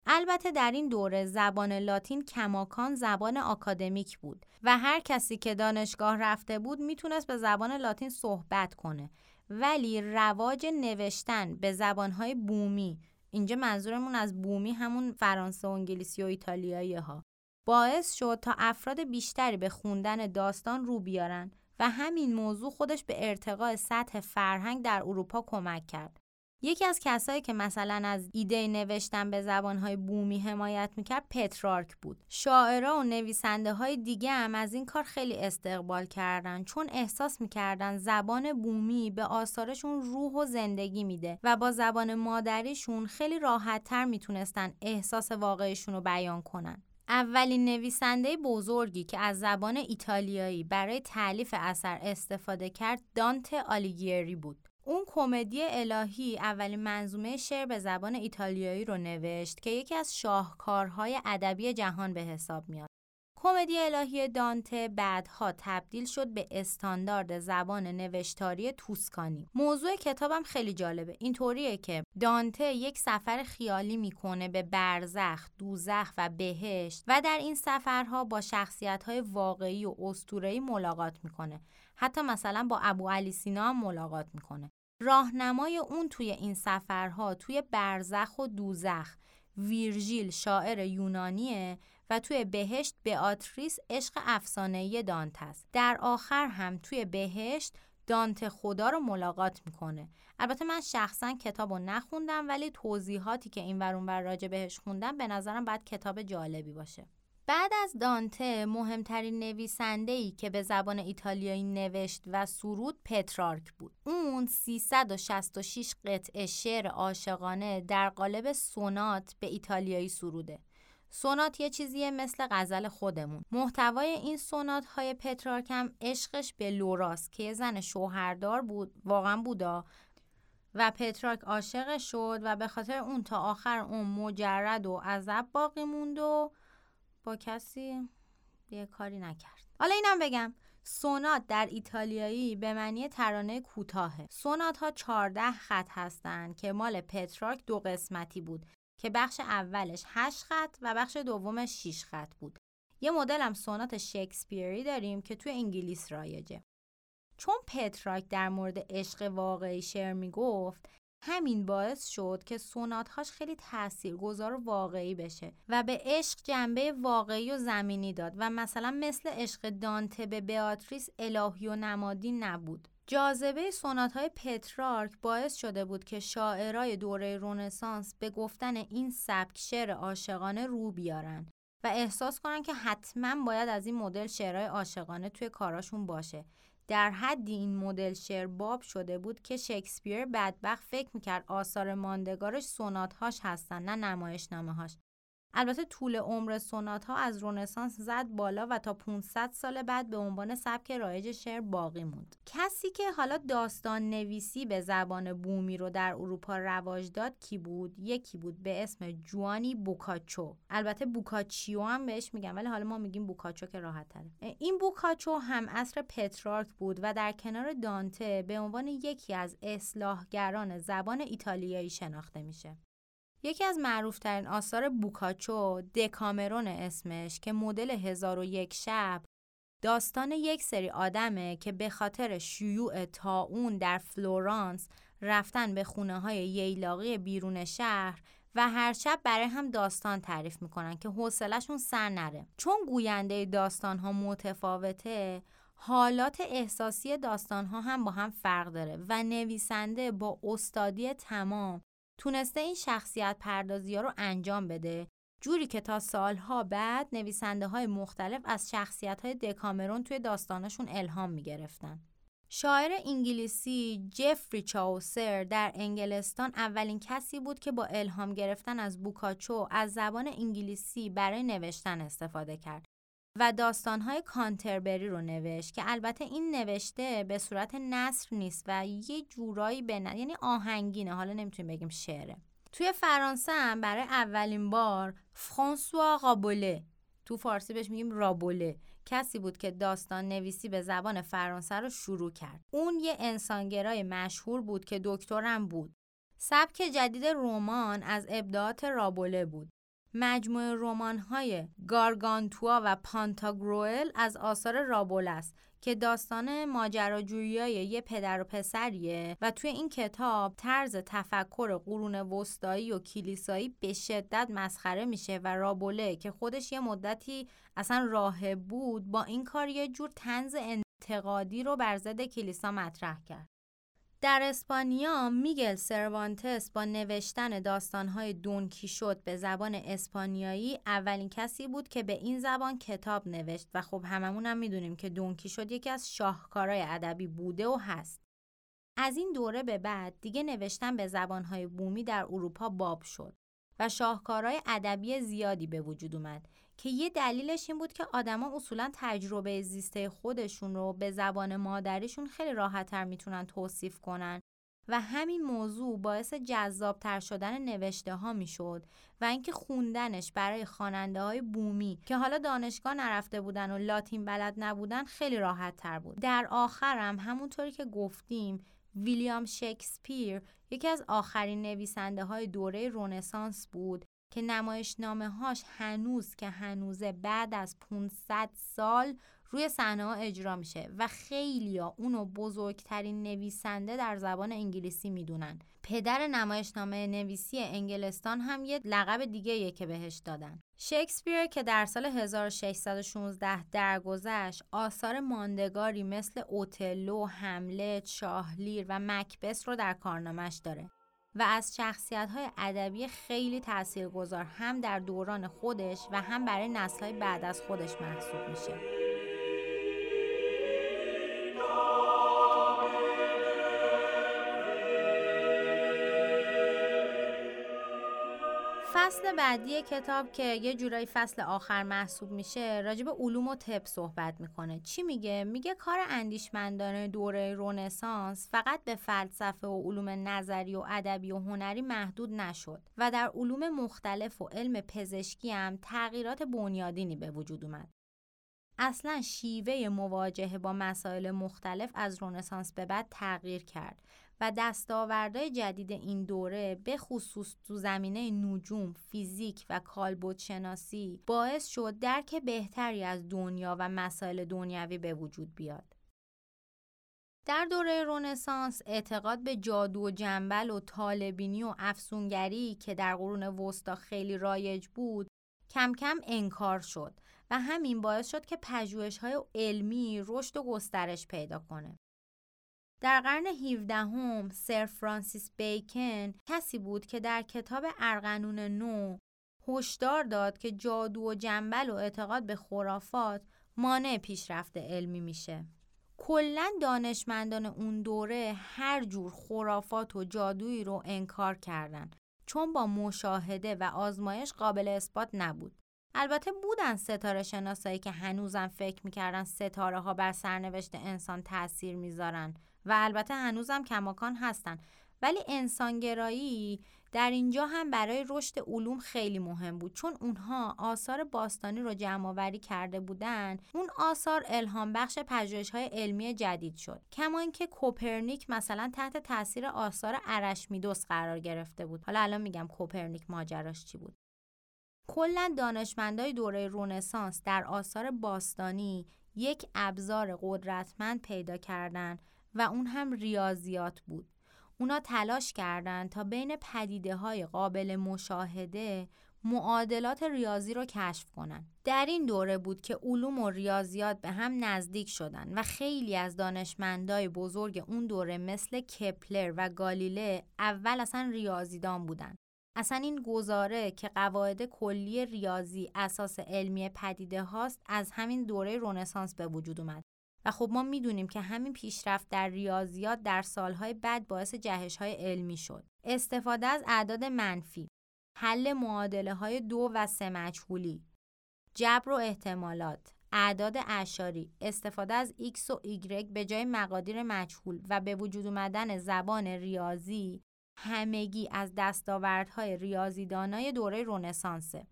البته در این دوره زبان لاتین کماکان زبان آکادمیک بود و هر کسی که دانشگاه رفته بود می‌تونست به زبان لاتین صحبت کنه ولی رواج نوشتن به زبانهای بومی اینجا منظورمون از بومی همون فرانسه و انگلیسی و ایتالیایی ها باعث شد تا افراد بیشتری به خوندن داستان رو بیارن و همین موضوع خودش به ارتقاء سطح فرهنگ در اروپا کمک کرد. یکی از کسایی که مثلا از ایده نوشتن به زبانهای بومی حمایت می‌کرد پترارک بود. شاعرها و نویسنده های دیگه هم از این کار خیلی استقبال کردن چون احساس می‌کردن زبان بومی به آثارشون روح و زندگی میده و با زبان مادریشون خیلی راحت تر می‌تونستن احساس واقعیشون رو بیان کنن. اولین نویسنده بزرگی که از زبان ایتالیایی برای تعلیف اثر استفاده کرد دانت آلیگیری بود. اون کمدی الهی اولین منظومه شعر به زبان ایتالیایی رو نوشت که یکی از شاهکارهای ادبی جهان به حساب میاد. کمدی الهی دانته بعدها تبدیل شد به استاندارد زبان نوشتاری توسکانی. موضوع کتابم خیلی جالبه. اینطوریه که دانته یک سفر خیالی می‌کنه به برزخ، دوزخ و بهشت و در این سفرها با شخصیت‌های واقعی و اسطوره‌ای ملاقات می‌کنه. حتی مثلا با ابو علی سینا هم ملاقات می‌کنه. راهنمای اون توی این سفرها توی برزخ و دوزخ ویرژیل شاعر یونانیه و توی بهشت بیاتریس عشق افسانه‌ای دانت است. در آخر هم توی بهشت دانت خدا رو ملاقات می‌کنه البته من شخصا کتاب رو نخوندم ولی توضیحاتی که این ورون ور راجع بهش خوندم به نظرم باید کتاب جالبی باشه بعد از دانته مهمترین نویسنده ای که به زبان ایتالیایی نوشت و سرود پترارک بود. اون 366 قطعه شعر عاشقانه در قالب سونات به ایتالیایی سروده. سونات یه چیزیه مثل غزل خودمون. محتوای این سونات های پترارک هم عشقش به لوراس که یه زن شوهردار بود واقعا بودا. و پترارک عاشق شد و به خاطر اون تا آخر عمر مجرد و عزب باقی موند و با کسی یه کاری نکرد. حالا اینم بگم. سونات در ایتالیایی به معنی ترانه کوتاهه. سونات ها 14 خط هستند که مال پترارک دو قسمتی بود. که بخش اولش 8 خط و بخش دومش 6 خط بود. یه مدل هم سونات شکسپیری داریم که توی انگلیس رایجه. چون پترارک در مورد عشق واقعی شعر می‌گفت همین باعث شد که سوناتهاش خیلی تاثیرگذار و واقعی بشه و به عشق جنبه واقعی و زمینی داد و مثلا مثل عشق دانته به بیاتریس الهی و نمادی نبود. جاذبه سونات های پترارک باعث شده بود که شاعرای دوره رونسانس به گفتن این سبک شعر عاشقانه رو بیارن و احساس کنن که حتما باید از این مدل شعرهای عاشقانه توی کاراشون باشه. در حدی این مدل شعر باب شده بود که شکسپیر بدبخت فکر می‌کرد آثار ماندگارش سونات هاش هستن نه نمایشنامه هاش البته طول عمر سونات ها از رونسانس زد بالا و تا 500 سال بعد به عنوان سبک رایج شعر باقی موند. کسی که حالا داستان نویسی به زبان بومی رو در اروپا رواج داد کی بود؟ یکی بود به اسم جوانی بوکاچو. البته بوکاچیو هم بهش میگن ولی حالا ما میگیم بوکاچو که راحت تره. این بوکاچو هم اصر پترارک بود و در کنار دانته به عنوان یکی از اصلاحگران زبان ایتالیایی شناخته میشه. یکی از معروفترین آثار بوکاچو دکامرون اسمش که مدل هزار و یک شب داستان یک سری آدمه که به خاطر شیوع تاون در فلورانس رفتن به خونه های ییلاقی بیرون شهر و هر شب برای هم داستان تعریف می‌کنن که حوصلهشون سر نره. چون گوینده داستان ها متفاوته حالات احساسی داستان ها هم با هم فرق داره و نویسنده با استادی تمام تونسته این شخصیت پردازی ها رو انجام بده جوری که تا سالها بعد نویسنده های مختلف از شخصیت های دکامرون توی داستانشون الهام می گرفتن. شاعر انگلیسی جفری چاوسر در انگلستان اولین کسی بود که با الهام گرفتن از بوکاچو از زبان انگلیسی برای نوشتن استفاده کرد و داستانهای کانتربری رو نوشت که البته این نوشته به صورت نصر نیست و یه جورایی به یعنی آهنگینه حالا نمی‌تونیم بگیم شعره. توی فرانسه هم برای اولین بار فرانسوا رابوله تو فارسی بهش میگیم رابوله کسی بود که داستان نویسی به زبان فرانسه رو شروع کرد. اون یه انسانگرای مشهور بود که دکترم بود. سبک جدید رمان از ابداعات رابوله بود. مجموعه رمان‌های گارگانتوا و پانتاگروئل از آثار رابول است که داستان ماجراجویی یه پدر و پسریه و توی این کتاب طرز تفکر قرون وسطایی و کلیسایی به شدت مسخره میشه و رابوله که خودش یه مدتی اصلا راهب بود با این کار یه جور تنز انتقادی رو بر ضد کلیسا مطرح کرد. در اسپانیا میگل سروانتس با نوشتن داستانهای دونکی شد به زبان اسپانیایی اولین کسی بود که به این زبان کتاب نوشت و خب هممون هم می‌دونیم که دونکی شد یکی از شاهکارهای ادبی بوده و هست. از این دوره به بعد دیگه نوشتن به زبانهای بومی در اروپا باب شد و شاهکارهای ادبی زیادی به وجود اومد که یه دلیلش این بود که آدما اصولا تجربه زیسته خودشون رو به زبان مادریشون خیلی راحتتر می‌تونن توصیف کنن و همین موضوع باعث جذابتر شدن نوشته ها می‌شد و اینکه خوندنش برای خواننده های بومی که حالا دانشگاه نرفته بودن و لاتین بلد نبودن خیلی راحت تر بود. در آخرم همونطوری که گفتیم ویلیام شکسپیر یکی از آخرین نویسنده های دوره رونسانس بود که نمایشنامه هاش هنوز که هنوزه بعد از 500 سال روی صحنه ها اجرا میشه و خیلی ها اونو بزرگترین نویسنده در زبان انگلیسی می‌دونن. پدر نمایشنامه نویسی انگلستان هم یه لقب دیگه که بهش دادن. شکسپیر که در سال 1616 درگذشت آثار ماندگاری مثل اوتلو، هملت، شاهلیر و مکبس رو در کارنامش داره. و از شخصیت های ادبی خیلی تاثیرگذار هم در دوران خودش و هم برای نسل بعد از خودش محسوب میشه. فصل بعدی کتاب که یه جورایی فصل آخر محسوب میشه راجب علوم و طب صحبت می‌کنه. چی میگه؟ میگه کار اندیشمندان دوره رونسانس فقط به فلسفه و علوم نظری و ادبی و هنری محدود نشد و در علوم مختلف و علم پزشکی هم تغییرات بنیادینی به وجود اومد. اصلا شیوه مواجهه با مسائل مختلف از رونسانس به بعد تغییر کرد. و دستاوردهای جدید این دوره به خصوص تو زمینه نجوم، فیزیک و کالبد شناسی باعث شد درک بهتری از دنیا و مسائل دنیوی به وجود بیاد. در دوره رونسانس اعتقاد به جادو و جنبل و طالبینی و افسونگری که در قرون وسطا خیلی رایج بود کم کم انکار شد و همین باعث شد که پژوهش‌های علمی رشد و گسترش پیدا کنه. در قرن 17 هم سر فرانسیس بیکن کسی بود که در کتاب ارقنون نو هشدار داد که جادو و جنبل و اعتقاد به خرافات مانع پیشرفت علمی میشه. کلا دانشمندان اون دوره هر جور خرافات و جادویی رو انکار کردن چون با مشاهده و آزمایش قابل اثبات نبود. البته بودن ستاره شناسایی که هنوزم فکر می‌کردن ستاره ها بر سرنوشت انسان تاثیر می‌ذارن و البته هنوزم کماکان هستن. ولی انسانگرایی در اینجا هم برای رشد علوم خیلی مهم بود. چون اونها آثار باستانی رو جمع آوری کرده بودن اون آثار الهام بخش پژوهش های علمی جدید شد. کما اینکه کوپرنیک مثلا تحت تاثیر آثار ارشمیدس قرار گرفته بود. حالا الان میگم کوپرنیک ماجراش چی بود. کلا دانشمندای دوره رونسانس در آثار باستانی یک ابزار قدرتمند پیدا کردند و اون هم ریاضیات بود اونا تلاش کردند تا بین پدیده های قابل مشاهده معادلات ریاضی رو کشف کنند. در این دوره بود که علوم و ریاضیات به هم نزدیک شدن و خیلی از دانشمندای بزرگ اون دوره مثل کپلر و گالیله اول اصلا ریاضیدان بودن. اصلا این گزاره که قواعد کلی ریاضی اساس علمی پدیده هاست از همین دوره رونسانس به وجود اومد و خب ما می‌دونیم که همین پیشرفت در ریاضیات در سالهای بعد باعث جهش های علمی شد. استفاده از اعداد منفی، حل معادله های دو و سه مجهولی، جبر و احتمالات، اعداد اعشاری، استفاده از x و y به جای مقادیر مجهول و به وجود اومدن زبان ریاضی همگی از دستاوردهای ریاضیدانای دوره رونسانسه.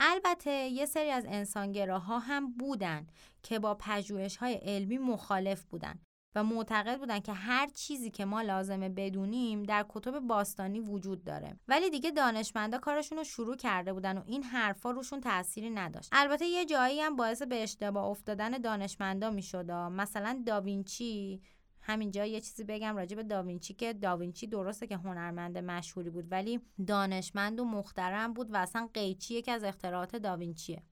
البته یه سری از انسانگراها هم بودن که با های علمی مخالف بودن و معتقد بودن که هر چیزی که ما لازمه بدونیم در کتب باستانی وجود داره. ولی دیگه دانشمندا کارشون رو شروع کرده بودن و این حرفا روشون تأثیری نداشت. البته یه جایی هم باعث به اشتباه افتادن دانشمندا می‌شد. مثلا داوینچی همینجا یه چیزی بگم راجع به داوینچی که داوینچی درسته که هنرمند مشهوری بود ولی دانشمند و مخترم بود و اصلا قیچی یکی از اختراعات داوینچیه.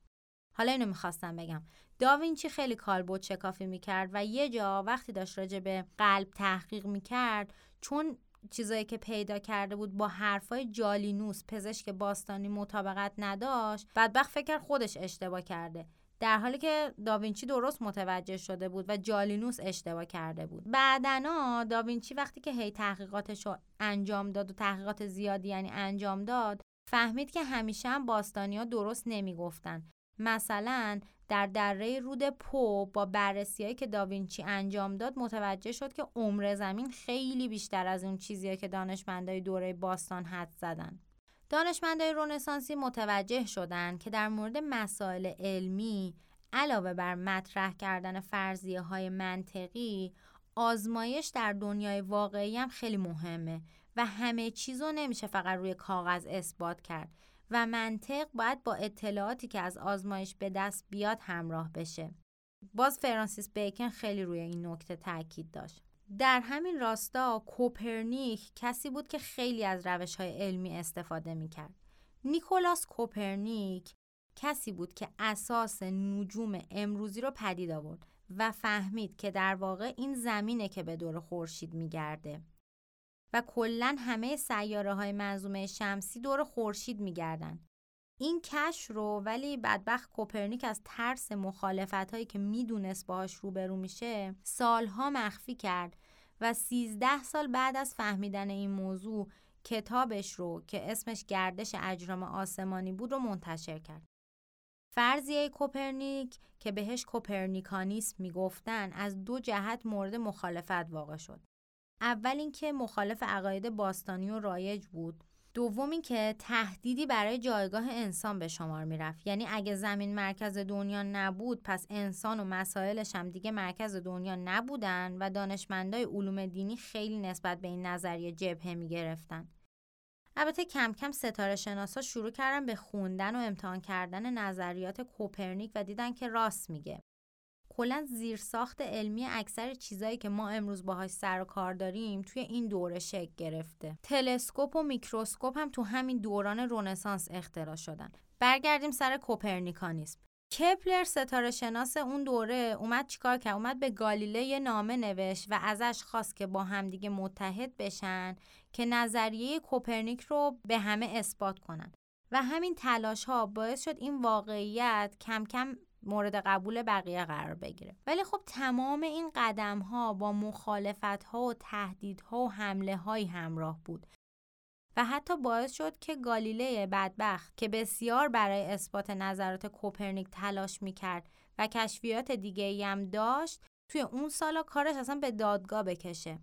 حالا اینو می‌خواستم بگم. داوینچی خیلی کالبد شکافی می‌کرد و یه جا وقتی داشت راجع به قلب تحقیق می‌کرد چون چیزایی که پیدا کرده بود با حرفای جالینوس پزشک باستانی مطابقت نداشت بدبخت فکر خودش اشتباه کرده. در حالی که داوینچی درست متوجه شده بود و جالینوس اشتباه کرده بود. بعدنا داوینچی وقتی که هی تحقیقاتش رو انجام داد و تحقیقات زیادی یعنی انجام داد فهمید که همیشه هم باستانیا درست نمی‌گفتن. مثلا در دره رود پو با بررسیهایی که داوینچی انجام داد متوجه شد که عمر زمین خیلی بیشتر از اون چیزیه که دانشمندای دوره باستان حد زدن. دانشمندای رونسانسی متوجه شدند که در مورد مسائل علمی علاوه بر مطرح کردن فرضیه های منطقی آزمایش در دنیای واقعی هم خیلی مهمه و همه چیز رو نمیشه فقط روی کاغذ اثبات کرد و منطق باید با اطلاعاتی که از آزمایش به دست بیاد همراه بشه. باز فرانسیس بیکن خیلی روی این نکته تاکید داشت. در همین راستا کوپرنیک کسی بود که خیلی از روش های علمی استفاده می کرد. نیکولاس کوپرنیک کسی بود که اساس نجوم امروزی رو پدید آورد و فهمید که در واقع این زمینه که به دور خورشید میگرده و کلا همه سیاره های منظومه شمسی دور خورشید میگردن این کش رو ولی بدبخت کوپرنیک از ترس مخالفت هایی که می‌دونست باهاش روبرو میشه سالها مخفی کرد و سیزده سال بعد از فهمیدن این موضوع کتابش رو که اسمش گردش اجرام آسمانی بود رو منتشر کرد. فرضیه کوپرنیک که بهش کوپرنیکانیسم می‌گفتن از دو جهت مورد مخالفت واقع شد. اول اینکه مخالف عقاید باستانی و رایج بود دوم اینکه تهدیدی برای جایگاه انسان به شمار می‌رفت. یعنی اگه زمین مرکز دنیا نبود پس انسان و مسائلش هم دیگه مرکز دنیا نبودن و دانشمندای علوم دینی خیلی نسبت به این نظریه جبهه می‌گرفتن. البته کم کم ستاره شناسا شروع کردن به خوندن و امتحان کردن نظریات کوپرنیک و دیدن که راست میگه. کلا زیرساخت علمی اکثر چیزایی که ما امروز باهاش سر و کار داریم توی این دوره شکل گرفته. تلسکوپ و میکروسکوپ هم تو همین دوران رنسانس اختراع شدن. برگردیم سر کوپرنیکانیسم. کپلر ستاره شناس اون دوره اومد چیکار کرد؟ اومد به گالیله یه نامه نوشت و ازش خواست که با همدیگه متحد بشن که نظریه کوپرنیک رو به همه اثبات کنن. و همین تلاش ها باعث شد این واقعیت کم کم مورد قبول بقیه قرار بگیره. ولی خب تمام این قدم ها با مخالفت ها و تهدیدها و حمله های همراه بود. و حتی باعث شد که گالیله بدبخت که بسیار برای اثبات نظرات کوپرنیک تلاش می‌کرد و کشفیات دیگه هم داشت توی اون سالا کارش اصلا به دادگاه بکشه.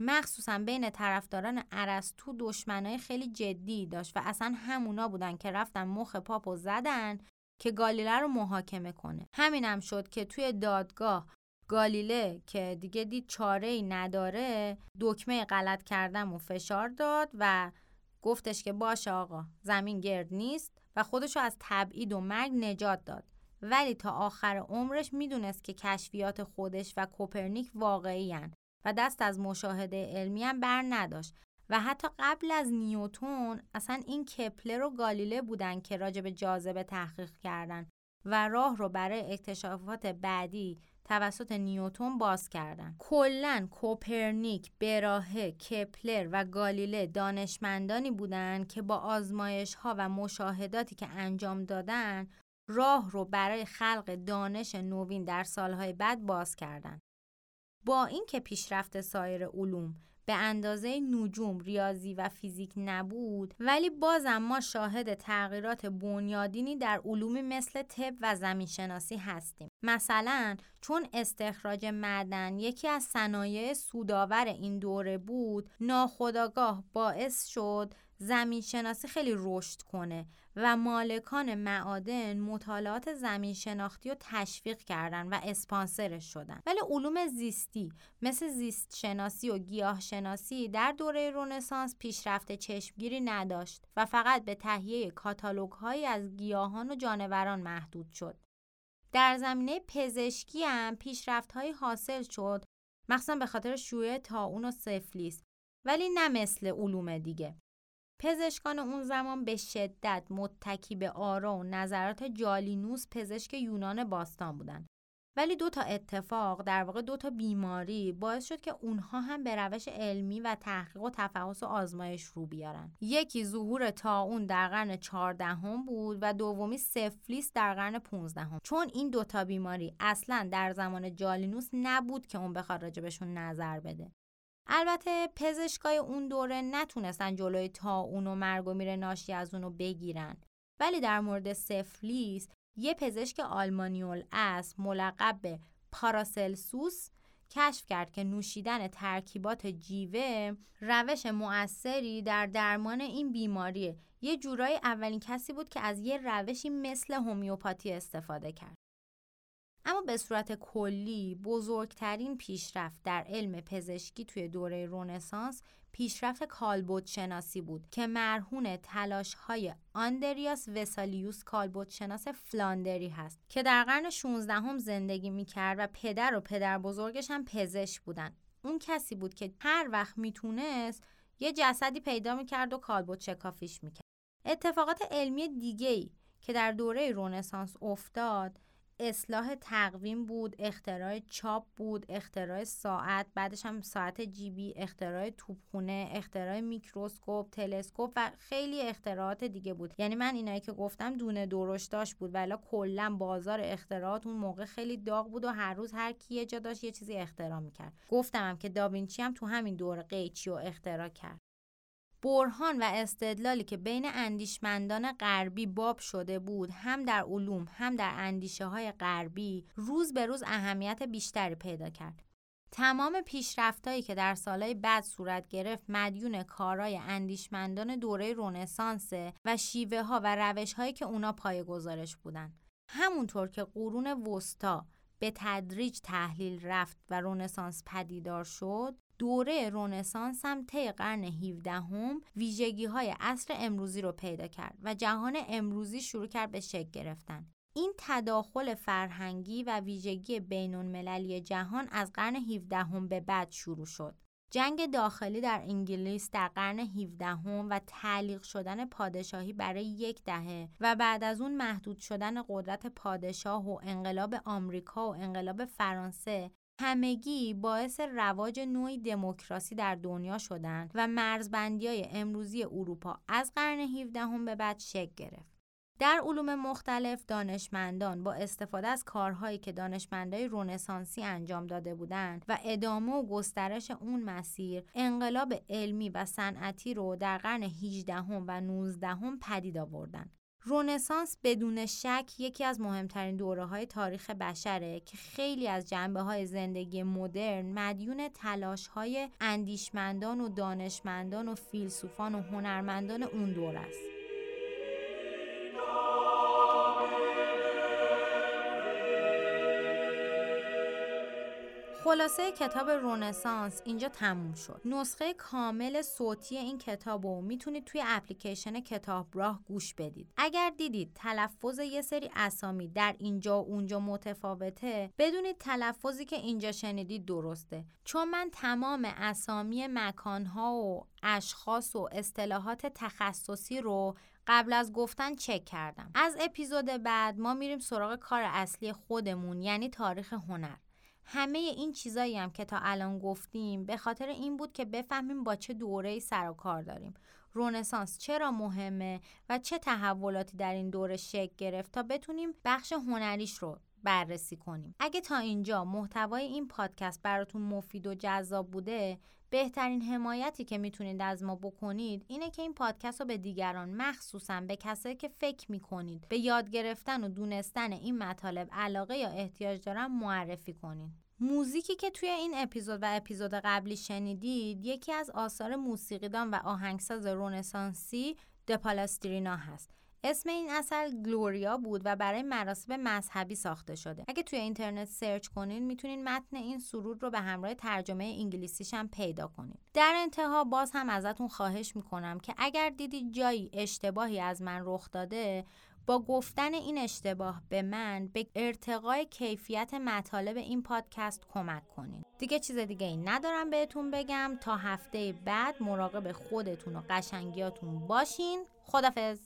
مخصوصا بین طرفداران ارسطو دشمنای خیلی جدی داشت و اصلا همونا بودن که رفتن مخ پاپو زدن که گالیله رو محاکمه کنه. همینم هم شد که توی دادگاه گالیله که دیگه دید چاره ای نداره دکمه غلط کردم و فشار داد و گفتش که باشه آقا زمین گرد نیست و خودشو از تبعید و مرگ نجات داد. ولی تا آخر عمرش می‌دونست که کشفیات خودش و کوپرنیک واقعی و دست از مشاهده علمی هم بر نداشت. و حتی قبل از نیوتون اصلا این کپلر و گالیله بودن که راجع به جاذبه تحقیق کردن و راه رو برای اکتشافات بعدی توسط نیوتون باز کردن کلا کوپرنیک، براهه، کپلر و گالیله دانشمندانی بودند که با آزمایش ها و مشاهداتی که انجام دادن راه رو برای خلق دانش نوین در سالهای بعد باز کردند. با اینکه پیشرفت سایر علوم به اندازه نجوم، ریاضی و فیزیک نبود ولی بازم ما شاهد تغییرات بنیادینی در علومی مثل طب و زمینشناسی هستیم. مثلا چون استخراج معدن یکی از صنایع سودآور این دوره بود ناخداگاه باعث شد زمین شناسی خیلی رشد کنه و مالکان معادن مطالعات زمین شناختی رو تشویق کردن و اسپانسرش شدن. ولی علوم زیستی مثل زیست شناسی و گیاه شناسی در دوره رونسانس پیشرفت چشمگیری نداشت و فقط به تهیه کاتالوگ هایی از گیاهان و جانوران محدود شد. در زمینه پزشکی هم پیشرفت هایی حاصل شد مخصوصا به خاطر شیوع تاون و سفلیس ولی نه مثل علوم دیگه. پزشکان اون زمان به شدت متکی به آرا و نظرات جالینوس پزشک یونان باستان بودن. ولی دو تا اتفاق در واقع دو تا بیماری باعث شد که اونها هم به روش علمی و تحقیق و تفحص و آزمایش رو بیارن. یکی ظهور تاون در قرن 14 هم بود و دومی سفلیس در قرن 15 هم. چون این دوتا بیماری اصلا در زمان جالینوس نبود که اون بخواد راجبشون نظر بده. البته پزشکای اون دوره نتونستن جلوی تا اونو مرگ و میره ناشی از اونو بگیرن. ولی در مورد سفلیس یه پزشک آلمانیول از ملقب به پاراسلسوس کشف کرد که نوشیدن ترکیبات جیوه روش مؤثری در درمان این بیماریه. یه جورایی اولین کسی بود که از یه روشی مثل هومیوپاتی استفاده کرد. اما به صورت کلی بزرگترین پیشرفت در علم پزشکی توی دوره رونسانس پیشرفت کالبوت شناسی بود که مرهون تلاش های آندریاس وسالیوس کالبوت شناس فلاندری هست که در قرن 16 هم زندگی می‌کرد و پدر و پدر بزرگش هم پزشک بودن. اون کسی بود که هر وقت می‌تونست یه جسدی پیدا می‌کرد و کالبوت شکافیش می‌کرد. اتفاقات علمی دیگه که در دوره رونسانس افتاد اصلاح تقویم بود اختراع چاپ بود اختراع ساعت بعدش هم ساعت جیبی اختراع توپخونه اختراع میکروسکوپ تلسکوپ و خیلی اختراعات دیگه بود. یعنی من اینایی که گفتم دونه داشت بود ولی کلا بازار اختراعات اون موقع خیلی داغ بود و هر روز هر کی یه جا داشت یه چیزی اختراع می‌کرد. گفتم هم که داوینچی هم تو همین دور قیچی و اختراع کرد. برهان و استدلالی که بین اندیشمندان غربی باب شده بود هم در علوم هم در اندیشه های غربی روز به روز اهمیت بیشتری پیدا کرد. تمام پیشرفتهایی که در سالهای بعد صورت گرفت مدیون کارای اندیشمندان دوره رونسانس و شیوه ها و روش هایی که اونا پای گزارش بودن همونطور که قرون وسطا به تدریج تحلیل رفت و رونسانس پدیدار شد دوره رونسانس هم طی قرن 17 هم ویژگی های عصر امروزی رو پیدا کرد و جهان امروزی شروع کرد به شکل گرفتن. این تداخل فرهنگی و ویژگی بین المللی جهان از قرن 17 هم به بعد شروع شد. جنگ داخلی در انگلیس در قرن 17 هم و تعلیق شدن پادشاهی برای یک دهه و بعد از اون محدود شدن قدرت پادشاه و انقلاب آمریکا و انقلاب فرانسه همگی باعث رواج نوعی دموکراسی در دنیا شدند و مرزبندی های امروزی اروپا از قرن 17 هم به بعد شکل گرفت. در علوم مختلف دانشمندان با استفاده از کارهایی که دانشمندای رونسانسی انجام داده بودند و ادامه و گسترش اون مسیر انقلاب علمی و صنعتی رو در قرن 18 و 19 پدید آوردن. رونسانس بدون شک یکی از مهمترین دوره های تاریخ بشره که خیلی از جنبه های زندگی مدرن مدیون تلاش های اندیشمندان و دانشمندان و فیلسوفان و هنرمندان اون دوره است. خلاصه کتاب رونسانس اینجا تموم شد. نسخه کامل صوتی این کتاب رو می‌تونید توی اپلیکیشن کتاب راه گوش بدید. اگر دیدید تلفظ یه سری اسامی در اینجا و اونجا متفاوته بدونید تلفظی که اینجا شنیدید درسته. چون من تمام اسامی مکانها و اشخاص و اصطلاحات تخصصی رو قبل از گفتن چک کردم. از اپیزود بعد ما میریم سراغ کار اصلی خودمون یعنی تاریخ هنر. همه این چیزایی هم که تا الان گفتیم به خاطر این بود که بفهمیم با چه دوره سر و کار داریم. رونسانس چرا مهمه و چه تحولاتی در این دوره شکل گرفت تا بتونیم بخش هنریش رو بررسی کنیم. اگه تا اینجا محتوای این پادکست براتون مفید و جذاب بوده بهترین حمایتی که می‌تونید از ما بکنید اینه که این پادکست رو به دیگران مخصوصا به کسایی که فکر می‌کنید به یاد گرفتن و دونستن این مطالب علاقه یا احتیاج دارن معرفی کنید موزیکی که توی این اپیزود و اپیزود قبلی شنیدید یکی از آثار موسیقیدان و آهنگساز رونسانسی دپالاسترینا هست. اسم این اثر گلوریا بود و برای مراسم مذهبی ساخته شده. اگه توی اینترنت سرچ کنین می‌تونین متن این سرود رو به همراه ترجمه انگلیسیش هم پیدا کنین. در انتها باز هم ازتون خواهش می‌کنم که اگر دیدید جایی اشتباهی از من رخ داده با گفتن این اشتباه به من به ارتقای کیفیت مطالب این پادکست کمک کنین. دیگه چیز دیگه این ندارم بهتون بگم. تا هفته بعد مراقب خودتون و قشنگیاتون باشین. خدافز